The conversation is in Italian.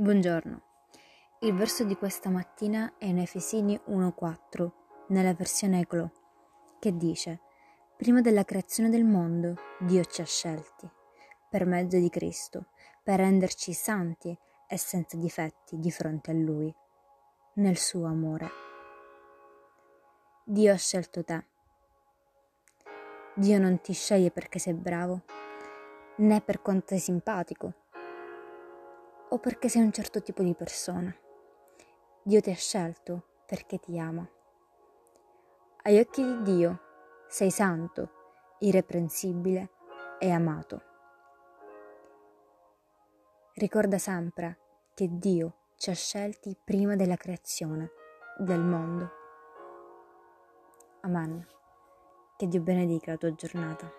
Buongiorno. Il verso di questa mattina è in Efesini 1:4, nella versione Eclo, che dice: Prima della creazione del mondo, Dio ci ha scelti, per mezzo di Cristo, per renderci santi e senza difetti di fronte a Lui, nel suo amore. Dio ha scelto te. Dio non ti sceglie perché sei bravo, né per quanto sei simpatico o perché sei un certo tipo di persona. Dio ti ha scelto perché ti ama. Agli occhi di Dio sei santo, irreprensibile e amato. Ricorda sempre che Dio ci ha scelti prima della creazione del mondo. Amen. Che Dio benedica la tua giornata.